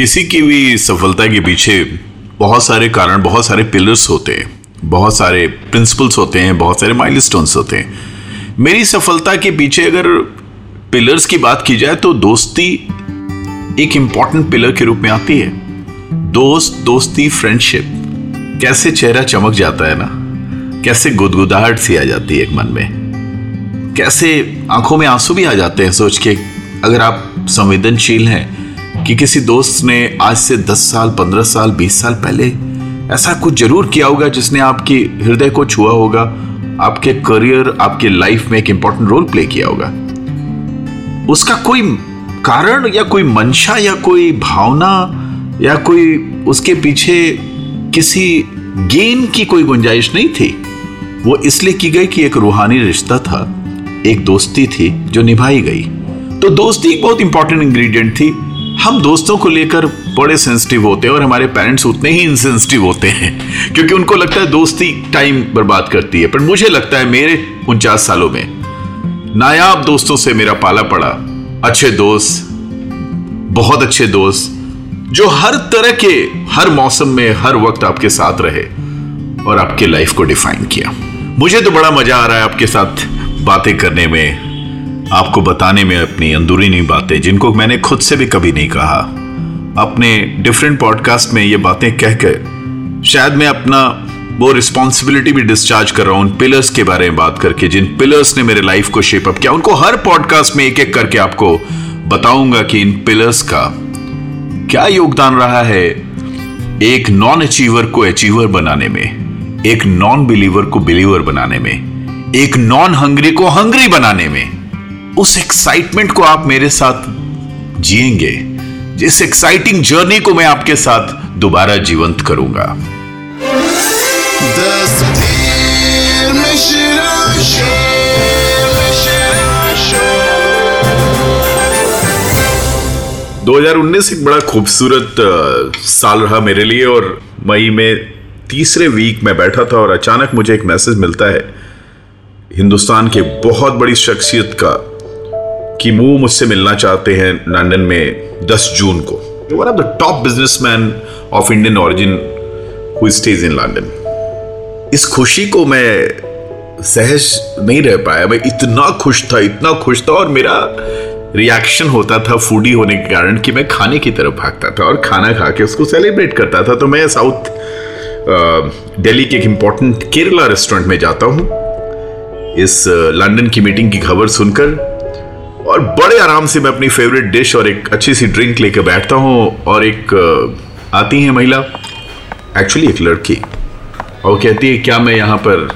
किसी की भी सफलता के पीछे बहुत सारे कारण, बहुत सारे पिलर्स होते हैं, बहुत सारे प्रिंसिपल्स होते हैं, बहुत सारे माइलस्टोन्स होते हैं। मेरी सफलता के पीछे अगर पिलर्स की बात की जाए तो दोस्ती एक इंपॉर्टेंट पिलर के रूप में आती है। दोस्त, दोस्ती फ्रेंडशिप कैसे चेहरा चमक जाता है ना? कैसे गुदगुदाहट सी आ जाती है एक मन में? कैसे आँखों में आँसू भी आ जाते हैं सोच के? अगर आप संवेदनशील हैं कि किसी दोस्त ने आज से दस साल, पंद्रह साल, बीस साल पहले ऐसा कुछ ज़रूर किया होगा जिसने आपके हृदय को छुआ होगा, आपके करियर, आपके लाइफ में एक इंपॉर्टेंट रोल प्ले किया होगा। उसका कोई कारण या कोई मंशा या कोई भावना या कोई उसके पीछे किसी गेन की कोई गुंजाइश नहीं थी। वो इसलिए की गई कि एक रूहानी रिश्ता था, एक दोस्ती थी जो निभाई गई। तो दोस्ती एक बहुत इंपॉर्टेंट इंग्रेडिएंट थी। हम दोस्तों को लेकर बड़े सेंसिटिव होते हैं और हमारे पेरेंट्स उतने ही इनसेंसिटिव होते हैं, क्योंकि उनको लगता है दोस्ती टाइम बर्बाद करती है। पर मुझे लगता है मेरे उनचास सालों में नायाब दोस्तों से मेरा पाला पड़ा। अच्छे दोस्त, बहुत अच्छे दोस्त, जो हर तरह के, हर मौसम में, हर वक्त आपके साथ रहे और आपके लाइफ को डिफाइन किया। मुझे तो बड़ा मज़ा आ रहा है आपके साथ बातें करने में। आपको बताने में अपनी अंदरूनी बातें, जिनको मैंने खुद से भी कभी नहीं कहा। अपने डिफरेंट पॉडकास्ट में ये बातें कहकर, शायद मैं अपना वो रिस्पॉन्सिबिलिटी भी डिस्चार्ज कर रहा हूँ उन पिलर्स के बारे में बात करके, जिन पिलर्स ने मेरे लाइफ को शेप अप किया। उनको हर पॉडकास्ट में एक एक करके आपको बताऊँगा कि इन पिलर्स का क्या योगदान रहा है एक नॉन अचीवर को अचीवर बनाने में, एक नॉन बिलीवर को बिलीवर बनाने में, एक नॉन हंग्री को हंग्री बनाने में। उस एक्साइटमेंट को आप मेरे साथ जिएँगे जिस एक्साइटिंग जर्नी को मैं आपके साथ दोबारा जीवंत करूँगा। 2019 एक बड़ा खूबसूरत साल रहा मेरे लिए और मई में तीसरे वीक में बैठा था और अचानक मुझे एक मैसेज मिलता है। हिंदुस्तान के बहुत बड़ी शख्सियत का कि वो मुझसे मिलना चाहते हैं लंदन में 10 जून को। One of the top businessman of Indian origin who stays in London इस खुशी को मैं सहज नहीं रह पाया। मैं इतना खुश था, इतना खुश था और मेरा रिएक्शन होता था फूडी होने के कारण कि मैं खाने की तरफ़ भागता था और खाना खा के उसको सेलिब्रेट करता था। तो मैं साउथ दिल्ली के एक इंपॉर्टेंट केरला रेस्टोरेंट में जाता हूँ। इस लंदन की मीटिंग की खबर सुनकर और बड़े आराम से मैं अपनी फेवरेट डिश और एक अच्छी सी ड्रिंक लेकर बैठता हूँ और एक आती है महिला। एक्चुअली एक लड़की। और कहती है, क्या मैं यहाँ पर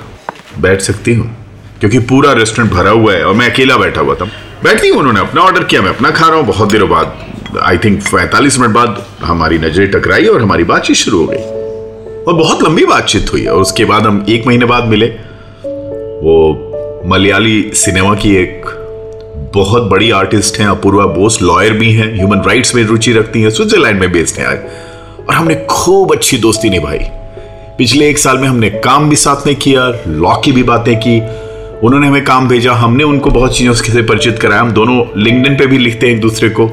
बैठ सकती हूँ? क्योंकि पूरा रेस्टोरेंट भरा हुआ है और मैं अकेला बैठा हुआ था। बैठती हूँ उन्होंने, अपना ऑर्डर किया, मैं अपना खा रहा हूँ। बहुत देरों बाद आई थिंक पैंतालीस मिनट बाद हमारी नज़रें टकराई और हमारी बातचीत शुरू हो गई। और बहुत लंबी बातचीत हुई और उसके बाद हम एक महीने बाद मिले। वो मलयाली सिनेमा की एक बहुत बड़ी आर्टिस्ट हैं, अपूर्वा बोस लॉयर भी हैं ह्यूमन राइट्स में रुचि रखती हैं स्विट्जरलैंड में बेस्ड हैं। और हमने खूब अच्छी दोस्ती निभाई। पिछले एक साल में हमने काम भी साथ में किया लॉ की भी बातें की। उन्होंने हमें काम भेजा, हमने उनको बहुत चीज़ों से परिचित कराया। हम दोनों लिंकडिन पे भी लिखते हैं एक दूसरे को।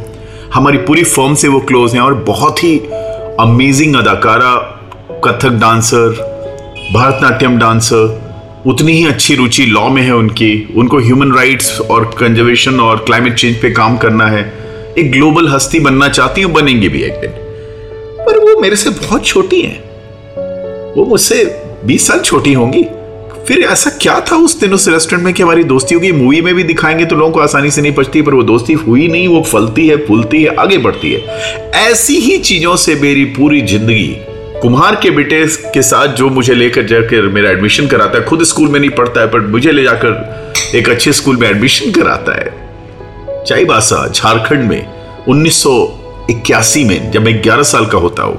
हमारी पूरी फॉर्म से वो क्लोज हैं और बहुत ही अमेजिंग अदाकारा, कथक डांसर भरतनाट्यम डांसर उतनी ही अच्छी रुचि लॉ में है उनकी। उनको ह्यूमन राइट्स और कंजर्वेशन और क्लाइमेट चेंज पे काम करना है। एक ग्लोबल हस्ती बनना चाहती हूँ बनेंगे भी एक दिन। पर वो मेरे से बहुत छोटी हैं। वो मुझसे बीस साल छोटी होंगी। फिर ऐसा क्या था उस दिन उस रेस्टोरेंट में कि हमारी दोस्ती होगी? मूवी में भी दिखाएँगे तो लोगों को आसानी से नहीं पचती, पर वो दोस्ती हुई नहीं। वो फलती है, फूलती है, आगे बढ़ती है। ऐसी ही चीज़ों से मेरी पूरी ज़िंदगी कुम्हार के बेटे के साथ जो मुझे लेकर जाकर मेरा एडमिशन कराता है, खुद स्कूल में नहीं पढ़ता है पर मुझे ले जाकर एक अच्छे स्कूल में एडमिशन कराता है। चाईबासा झारखंड में, उन्नीस सौ इक्यासी में, जब मैं ग्यारह साल का होता हूँ,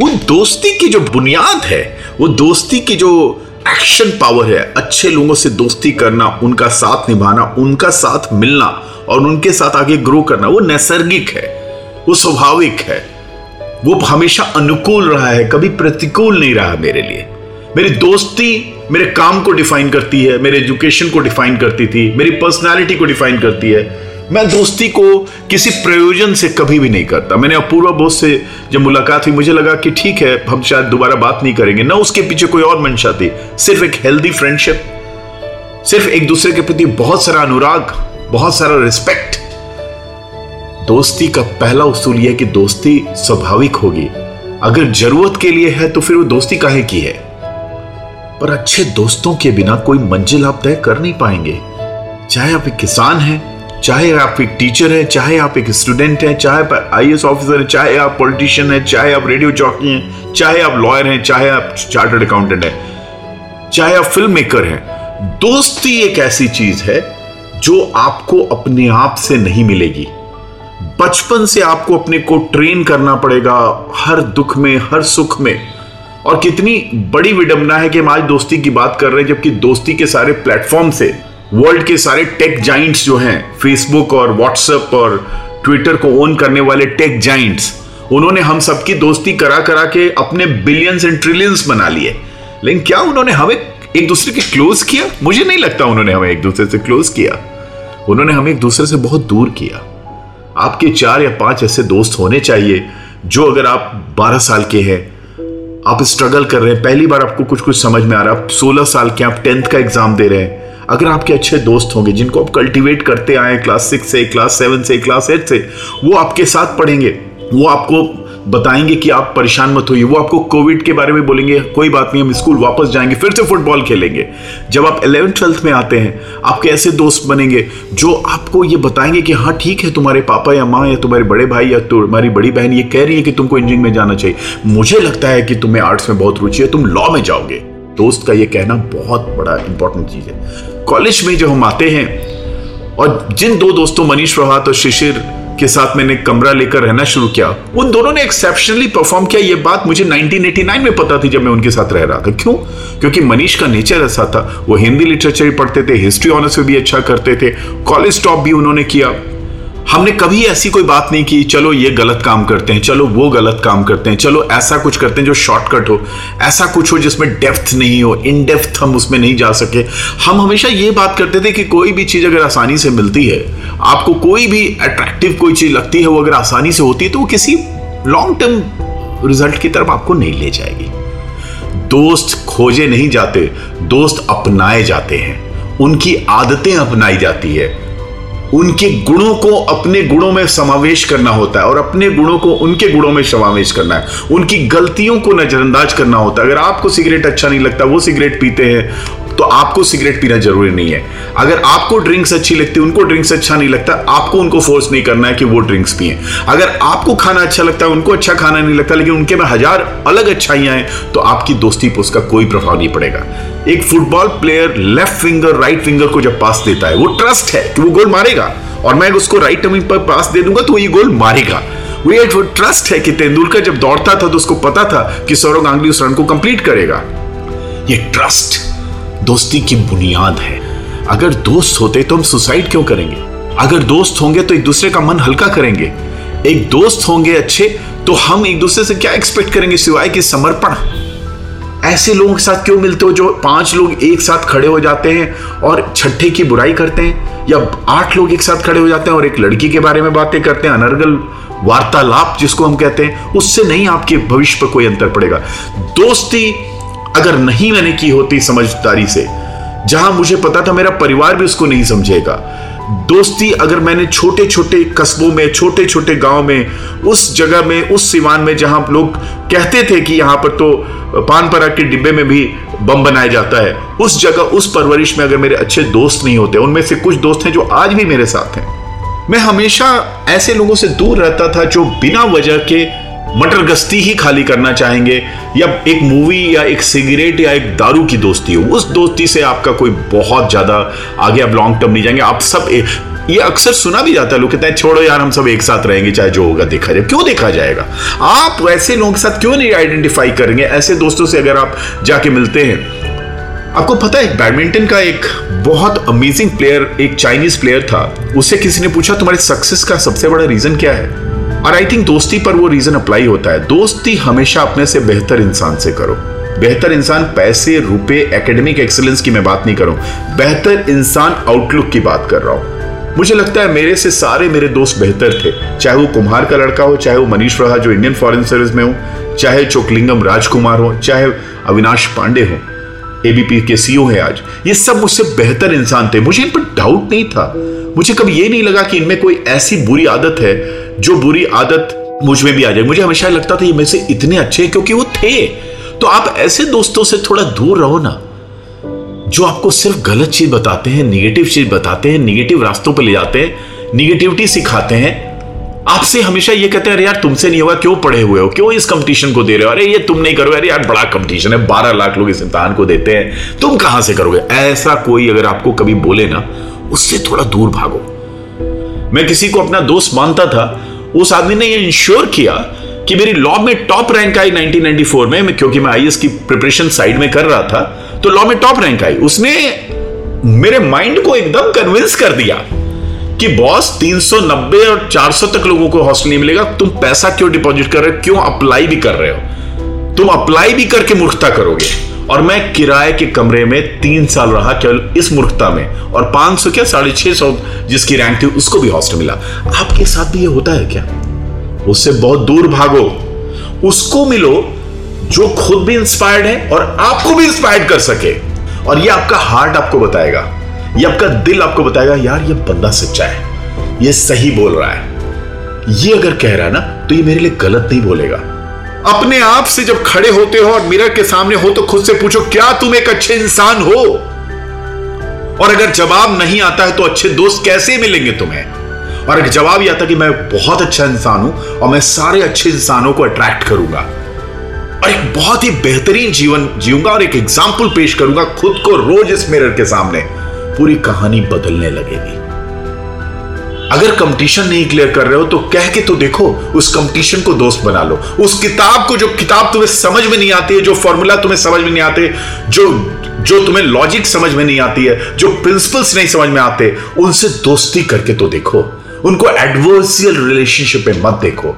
वो दोस्ती की जो बुनियाद है, वो दोस्ती की जो एक्शन पावर है, अच्छे लोगों से दोस्ती करना, उनका साथ निभाना, उनका साथ मिलना और उनके साथ आगे ग्रो करना, वो नैसर्गिक है, वो स्वाभाविक है। वो हमेशा अनुकूल रहा है, कभी प्रतिकूल नहीं रहा मेरे लिए। मेरी दोस्ती मेरे काम को डिफाइन करती है, मेरे एजुकेशन को डिफाइन करती थी, मेरी पर्सनालिटी को डिफाइन करती है। मैं दोस्ती को किसी प्रयोजन से कभी भी नहीं करता। मैंने अपूर्वा बोस से जब मुलाकात हुई, मुझे लगा कि ठीक है, हम शायद दोबारा बात नहीं करेंगे। ना उसके पीछे कोई और मंशा थी, सिर्फ़ एक हेल्दी फ्रेंडशिप सिर्फ़ एक दूसरे के प्रति बहुत सारा अनुराग, बहुत सारा रिस्पेक्ट दोस्ती का पहला उसूल यह कि दोस्ती स्वाभाविक होगी। अगर ज़रूरत के लिए है तो फिर वो दोस्ती काहे की है? पर अच्छे दोस्तों के बिना कोई मंजिल आप तय कर नहीं पाएँगे। चाहे आप एक किसान हैं, चाहे आप एक टीचर हैं, चाहे आप एक स्टूडेंट हैं, चाहे आप आई ऑफिसर हैं, चाहे आप पॉलिटिशियन हैं, चाहे आप रेडियो चौकी हैं, चाहे आप लॉयर हैं, चाहे आप चार्टर्ड अकाउंटेंट हैं, चाहे आप फ़िल्म मेकर हैं, दोस्ती एक ऐसी चीज़ है जो आपको अपने आप से नहीं मिलेगी। बचपन से आपको अपने को ट्रेन करना पड़ेगा, हर दुख में, हर सुख में। और कितनी बड़ी विडंबना है कि हम आज दोस्ती की बात कर रहे हैं, जबकि दोस्ती के सारे प्लेटफॉर्म से वर्ल्ड के सारे टेक जाइंट्स जो हैं फेसबुक और व्हाट्सएप और ट्विटर को ओन करने वाले टेक जाइंट्स उन्होंने हम सबकी दोस्ती करा करा के अपने बिलियंस एंड ट्रिलियंस बना लिए। लेकिन क्या उन्होंने हमें एक दूसरे के क्लोज किया? मुझे नहीं लगता उन्होंने हमें एक दूसरे से क्लोज किया। उन्होंने हमें एक दूसरे से बहुत दूर किया। आपके चार या पाँच ऐसे दोस्त होने चाहिए, जो अगर आप बारह साल के हैं, आप स्ट्रगल कर रहे हैं, पहली बार आपको कुछ कुछ समझ में आ रहा है, आप सोलह साल के आप टेंथ का एग्ज़ाम दे रहे हैं, अगर आपके अच्छे दोस्त होंगे, जिनको आप कल्टीवेट करते आए क्लास सिक्स से क्लास सेवन से क्लास एट से, वो आपके साथ पढ़ेंगे, वो आपको बताएँगे कि आप परेशान मत होइए। वो आपको कोविड के बारे में बोलेंगे, कोई बात नहीं, हम स्कूल वापस जाएँगे, फिर से फुटबॉल खेलेंगे। जब आप इलेवन ट्वेल्थ में आते हैं, आपके ऐसे दोस्त बनेंगे, जो आपको ये बताएँगे कि हाँ ठीक है, तुम्हारे पापा या माँ या तुम्हारे बड़े भाई या तुम्हारी बड़ी बहन ये कह रही है कि तुमको इंजीनियरिंग में जाना चाहिए। मुझे लगता है कि तुम्हें आर्ट्स में बहुत रुचि है, तुम लॉ में जाओगे। दोस्त का ये कहना बहुत बड़ा इंपॉर्टेंट चीज़ है। कॉलेज में जब हम आते हैं, और जिन दो दोस्तों, मनीष प्रभात और शिशिर के साथ मैंने कमरा लेकर रहना शुरू किया। उन दोनों ने एक्सेप्शनली परफॉर्म किया। ये बात मुझे 1989 में पता थी जब मैं उनके साथ रह रहा था। क्यों? क्योंकि मनीष का नेचर ऐसा था। वो हिंदी लिटरेचर भी पढ़ते थे हिस्ट्री ऑनर्स में भी अच्छा करते थे। कॉलेज टॉप भी उन्होंने किया। हमने कभी ऐसी कोई बात नहीं की, चलो ये गलत काम करते हैं, चलो वो गलत काम करते हैं, चलो ऐसा कुछ करते हैं जो शॉर्टकट हो, ऐसा कुछ हो जिसमें डेप्थ नहीं हो इन डेप्थ हम उसमें नहीं जा सके। हम हमेशा ये बात करते थे कि कोई भी चीज़ अगर आसानी से मिलती है, आपको कोई भी अट्रैक्टिव कोई चीज़ लगती है, वो अगर आसानी से होती है तो वो किसी लॉन्ग टर्म रिज़ल्ट की तरफ़ आपको नहीं ले जाएगी। दोस्त खोजे नहीं जाते, दोस्त अपनाए जाते हैं, उनकी आदतें अपनाई जाती है। उनके गुणों को अपने गुणों में समावेश करना होता है और अपने गुणों को उनके गुणों में समावेश करना है। उनकी गलतियों को नजरअंदाज करना होता है। अगर आपको सिगरेट अच्छा नहीं लगता, वो सिगरेट पीते हैं तो आपको सिगरेट पीना ज़रूरी नहीं है। अगर आपको ड्रिंक्स अच्छी लगती है, उनको ड्रिंक्स अच्छा नहीं लगता, आपको उनको फोर्स नहीं करना है कि वो ड्रिंक्स पिए। अगर आपको खाना अच्छा लगता है, उनको अच्छा खाना नहीं लगता, लेकिन उनके में हज़ार अलग अच्छाइयाँ हैं तो आपकी दोस्ती पर उसका कोई प्रभाव नहीं पड़ेगा। एक football player left finger right finger को जब पास देता है, वो ट्रस्ट है कि वो गोल मारेगा। और मैं उसको राइट टर्मिंग पर पास दे दूँगा तो ये गोल मारेगा। वो एक ट्रस्ट है कि तेंदुलकर जब दौड़ता था तो उसको पता था कि सौरव गांगली उस रन को कंप्लीट करेगा। ये ट्रस्ट दोस्ती की बुनियाद है। अगर दोस्त होते तो हम सुसाइड क्यों करेंगे? अगर दोस्त होंगे तो एक दूसरे का मन हल्का करेंगे। एक दोस्त होंगे अच्छे तो हम एक दूसरे से क्या एक्सपेक्ट करेंगे सिवाय कि समर्पण? ऐसे लोगों के साथ क्यों मिलते हो जो पाँच लोग एक साथ खड़े हो जाते हैं और छठे की बुराई करते हैं? या आठ लोग एक साथ खड़े हो जाते हैं और एक लड़की के बारे में बातें करते हैं, अनर्गल वार्तालाप जिसको हम कहते हैं, उससे नहीं आपके भविष्य पर कोई अंतर पड़ेगा। दोस्ती अगर नहीं मैंने की होती समझदारी से, जहाँ मुझे पता था मेरा परिवार भी उसको नहीं समझेगा। दोस्ती अगर मैंने छोटे छोटे कस्बों में छोटे छोटे गाँव में, उस जगह में, उस सिवान में जहाँ लोग कहते थे कि यहाँ पर तो पान पराग के डिब्बे में भी बम बनाया जाता है, उस जगह, उस परवरिश में अगर मेरे अच्छे दोस्त नहीं होते, उनमें से कुछ दोस्त हैं जो आज भी मेरे साथ हैं। मैं हमेशा ऐसे लोगों से दूर रहता था जो बिना वजह के मटर गश्ती ही खाली करना चाहेंगे या एक मूवी या एक सिगरेट या एक दारू की दोस्ती हो उस दोस्ती से आपका कोई बहुत ज़्यादा आगे आप लॉन्ग टर्म नहीं जाएँगे। आप सब ए, ये अक्सर सुना भी जाता है लोग कहते हैं छोड़ो यार हम सब एक साथ रहेंगे चाहे जो होगा देखा जाए। क्यों देखा जाएगा? आप वैसे लोगों के साथ क्यों नहीं आइडेंटिफाई करेंगे? ऐसे दोस्तों से अगर आप जाके मिलते हैं आपको पता है बैडमिंटन का एक बहुत अमेजिंग प्लेयर एक चाइनीज़ प्लेयर था उससे किसी ने पूछा तुम्हारे सक्सेस का सबसे बड़ा रीजन क्या है? और आई थिंक दोस्ती पर वो रीजन अप्लाई होता है। दोस्ती हमेशा अपने से बेहतर इंसान से करो। बेहतर इंसान पैसे, रुपए एकेडमिक एक्सेलेंस की मैं बात नहीं कर। रहा हूँ बेहतर इंसान आउटलुक की बात कर रहा हूँ। मुझे लगता है मेरे से सारे मेरे दोस्त बेहतर थे। चाहे वो कुम्हार का लड़का हो, चाहे वो मनीष रहा जो इंडियन फॉरेन सर्विस में हो, चाहे चोकलिंगम राजकुमार हो, चाहे अविनाश पांडे हो एबीपी के सीईओ है आज। ये सब मुझसे बेहतर इंसान थे। मुझे इन पर डाउट नहीं था। मुझे कभी ये नहीं लगा कि इनमें कोई ऐसी बुरी आदत है जो बुरी आदत मुझमें भी आ जाए। मुझे हमेशा लगता था ये मेरे से इतने अच्छे हैं क्योंकि वो थे। तो आप ऐसे दोस्तों से थोड़ा दूर रहो ना, जो आपको सिर्फ़ गलत चीज़ बताते हैं निगेटिव चीज़ बताते हैं निगेटिव रास्तों पर ले जाते हैं निगेटिविटी सिखाते हैं, आपसे हमेशा ये कहते हैं, अरे यार, तुमसे नहीं होगा, क्यों पढ़े हुए हो? क्यों इस कंपटीशन को दे रहे हो? अरे, ये तुम नहीं करोगे अरे यार, बड़ा कंपटीशन है, बारह लाख लोग इस इम्तहान को देते हैं। तुम कहाँ से करोगे? ऐसा कोई अगर आपको कभी बोले ना, उससे थोड़ा दूर भागो। मैं किसी को अपना दोस्त मानता था उस आदमी ने ये इंश्योर किया कि मेरी लॉ में टॉप रैंक आई 1994 में क्योंकि मैं आई की प्रिपरेशन साइड में कर रहा था तो लॉ में टॉप रैंक आई। उसने मेरे माइंड को एकदम कन्विंस कर दिया कि बॉस 390 और 400 तक लोगों को हॉस्टल नहीं मिलेगा। तुम पैसा क्यों डिपॉजिट कर रहे हो? क्यों अप्लाई भी कर रहे हो? तुम अप्लाई भी करके मूर्खता करोगे। और मैं किराए के कमरे में तीन साल रहा केवल इस मूर्खता में। और पाँच सौ क्या, साढ़े छह सौ जिसकी रैंक थी, उसको भी हॉस्टल मिला। आपके साथ भी ये होता है क्या? उससे बहुत दूर भागो। उसको मिलो जो खुद भी इंस्पायर्ड है और आपको भी इंस्पायर्ड कर सके। और ये आपका हार्ट आपको बताएगा। ये आपका दिल आपको बताएगा, यार, ये बंदा सच्चा है। ये सही बोल रहा है। ये अगर कह रहा है ना तो ये मेरे लिए गलत नहीं बोलेगा। अपने आप से जब खड़े होते हो और मिरर के सामने हो तो खुद से पूछो, क्या तुम एक अच्छे इंसान हो? और अगर जवाब नहीं आता है तो अच्छे दोस्त कैसे मिलेंगे तुम्हें? और अगर जवाब यह आता कि मैं बहुत अच्छा इंसान हूँ और मैं सारे अच्छे इंसानों को अट्रैक्ट करूँगा और एक बहुत ही बेहतरीन जीवन जीऊँगा और एक एग्ज़ाम्पल पेश करूँगा खुद को रोज इस मिरर के सामने, पूरी कहानी बदलने लगेगी। अगर कंपटीशन नहीं क्लियर कर रहे हो तो कह के तो देखो, उस कंपटीशन को दोस्त बना लो। उस किताब को जो किताब तुम्हें समझ में नहीं आती है, जो फॉर्मूला तुम्हें समझ में नहीं आते, जो जो तुम्हें लॉजिक समझ में नहीं आती है, जो प्रिंसिपल्स नहीं समझ में आते, उनसे दोस्ती करके तो देखो। उनको एडवर्सियल रिलेशनशिप में मत देखो।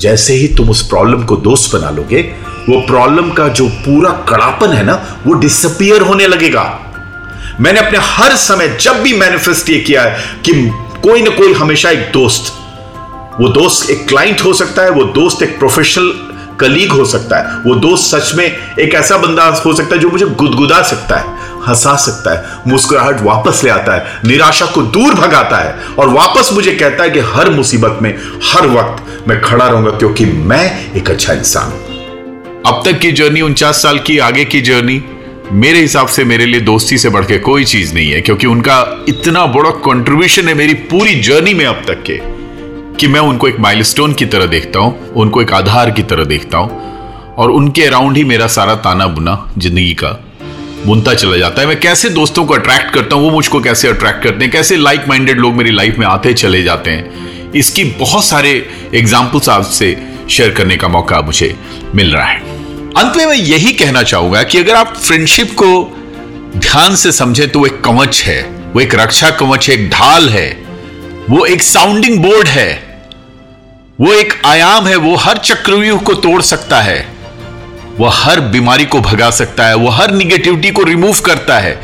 जैसे ही तुम उस प्रॉब्लम को दोस्त बना लोगे, वो प्रॉब्लम का जो पूरा कड़ापन है ना, वो डिसअपियर होने लगेगा। मैंने अपने हर समय जब भी मैनिफेस्ट ये किया है कि कोई ना कोई हमेशा एक दोस्त। वो दोस्त एक क्लाइंट हो सकता है, वो दोस्त एक प्रोफेशनल कलीग हो सकता है। वो दोस्त सच में एक ऐसा बंदा हो सकता है जो मुझे गुदगुदा सकता है, हंसा सकता है, मुस्कुराहट वापस ले आता है, निराशा को दूर भगाता है और वापस मुझे कहता है कि हर मुसीबत में, हर वक्त मैं खड़ा रहूँगा क्योंकि मैं एक अच्छा इंसान हूँ। अब तक की जर्नी उनचास साल की आगे की जर्नी मेरे हिसाब से मेरे लिए दोस्ती से बढ़ के कोई चीज़ नहीं है, क्योंकि उनका इतना बड़ा कंट्रीब्यूशन है मेरी पूरी जर्नी में अब तक के, कि मैं उनको एक माइलस्टोन की तरह देखता हूँ, उनको एक आधार की तरह देखता हूँ, और उनके अराउंड ही मेरा सारा ताना बुना ज़िंदगी का बुनता चला जाता है। मैं कैसे दोस्तों को अट्रैक्ट करता हूँ, वो मुझको कैसे अट्रैक्ट करते हैं, कैसे लाइक माइंडेड लोग मेरी लाइफ में आते चले जाते हैं, इसकी बहुत सारे एग्जाम्पल्स आपसे शेयर करने का मौका मुझे मिल रहा है। अंत में मैं यही कहना चाहूँगा कि अगर आप फ्रेंडशिप को ध्यान से समझे तो एक कवच है, वो एक रक्षा कवच है, एक ढाल है, वो एक साउंडिंग बोर्ड है, वो एक आयाम है, वो हर चक्रव्यूह को तोड़ सकता है, वो हर बीमारी को भगा सकता है, वो हर निगेटिविटी को रिमूव करता है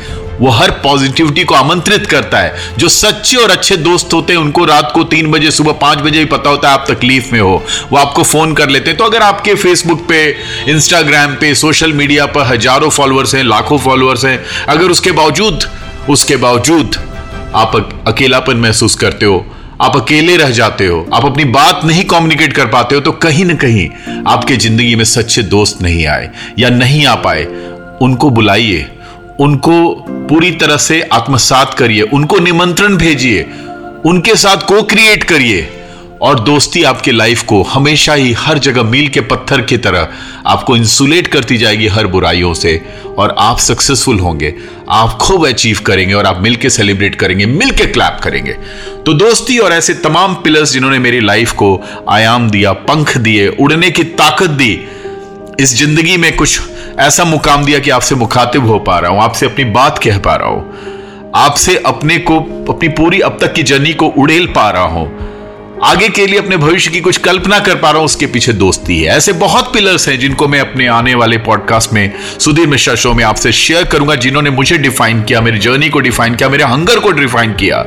वो हर पॉजिटिविटी को आमंत्रित करता है। जो सच्चे और अच्छे दोस्त होते हैं, उनको रात को तीन बजे, सुबह पाँच बजे ही पता होता है आप तकलीफ़ में हो। वो आपको फ़ोन कर लेते हैं। तो अगर आपके फेसबुक पे इंस्टाग्राम पे सोशल मीडिया पर हज़ारों फॉलोअर्स हैं, लाखों फॉलोअर्स हैं, अगर उसके बावजूद उसके बावजूद आप अकेलापन महसूस करते हो, आप अकेले रह जाते हो, आप अपनी बात नहीं कम्युनिकेट कर पाते हो तो कहीं ना कहीं आपके ज़िंदगी में सच्चे दोस्त नहीं आए या नहीं आ पाए। उनको बुलाइए। उनको पूरी तरह से आत्मसात करिए, उनको निमंत्रण भेजिए, उनके साथ को क्रिएट करिए। और दोस्ती आपके लाइफ को हमेशा ही हर जगह मील के पत्थर की तरह आपको इंसुलेट करती जाएगी हर बुराइयों से। और आप सक्सेसफुल होंगे, आप खूब अचीव करेंगे और आप मिलके सेलिब्रेट करेंगे, मिलके क्लैप करेंगे। तो दोस्ती और ऐसे तमाम पिलर्स जिन्होंने मेरी लाइफ को आयाम दिया, पंख दिए, उड़ने की ताकत दी, इस ज़िंदगी में कुछ ऐसा मुकाम दिया कि आपसे मुखातिब हो पा रहा हूँ, आपसे अपनी बात कह पा रहा हूँ। आपसे अपने को, अपनी पूरी अब तक की जर्नी को उड़ेल पा रहा हूँ। आगे के लिए अपने भविष्य की कुछ कल्पना कर पा रहा हूँ, उसके पीछे दोस्ती है। ऐसे बहुत पिलर्स हैं जिनको मैं अपने आने वाले पॉडकास्ट में, सुधीर मिश्रा शो में आपसे शेयर करूँगा, जिन्होंने मुझे डिफाइन किया, मेरी जर्नी को डिफाइन किया, मेरे हंगर को डिफाइन किया।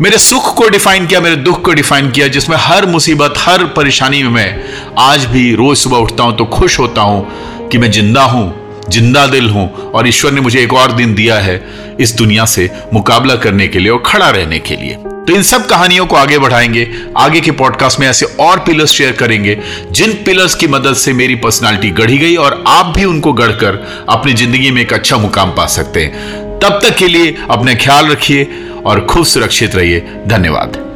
मेरे सुख को डिफाइन किया, मेरे दुख को डिफाइन किया, जिसमें हर मुसीबत, हर परेशानी में मैं आज भी रोज सुबह उठता हूँ तो खुश होता हूँ कि मैं ज़िंदा हूँ, ज़िंदा दिल हूँ और ईश्वर ने मुझे एक और दिन दिया है इस दुनिया से मुकाबला करने के लिए और खड़ा रहने के लिए। तो इन सब कहानियों को आगे बढ़ाएँगे, आगे के पॉडकास्ट में ऐसे और पिलर्स शेयर करेंगे, जिन पिलर्स की मदद से मेरी पर्सनालिटी गढ़ी गई और आप भी उनको गढ़कर अपनी ज़िंदगी में एक अच्छा मुकाम पा सकते हैं। तब तक के लिए अपने ख्याल रखिए और खूब सुरक्षित रहिए। धन्यवाद।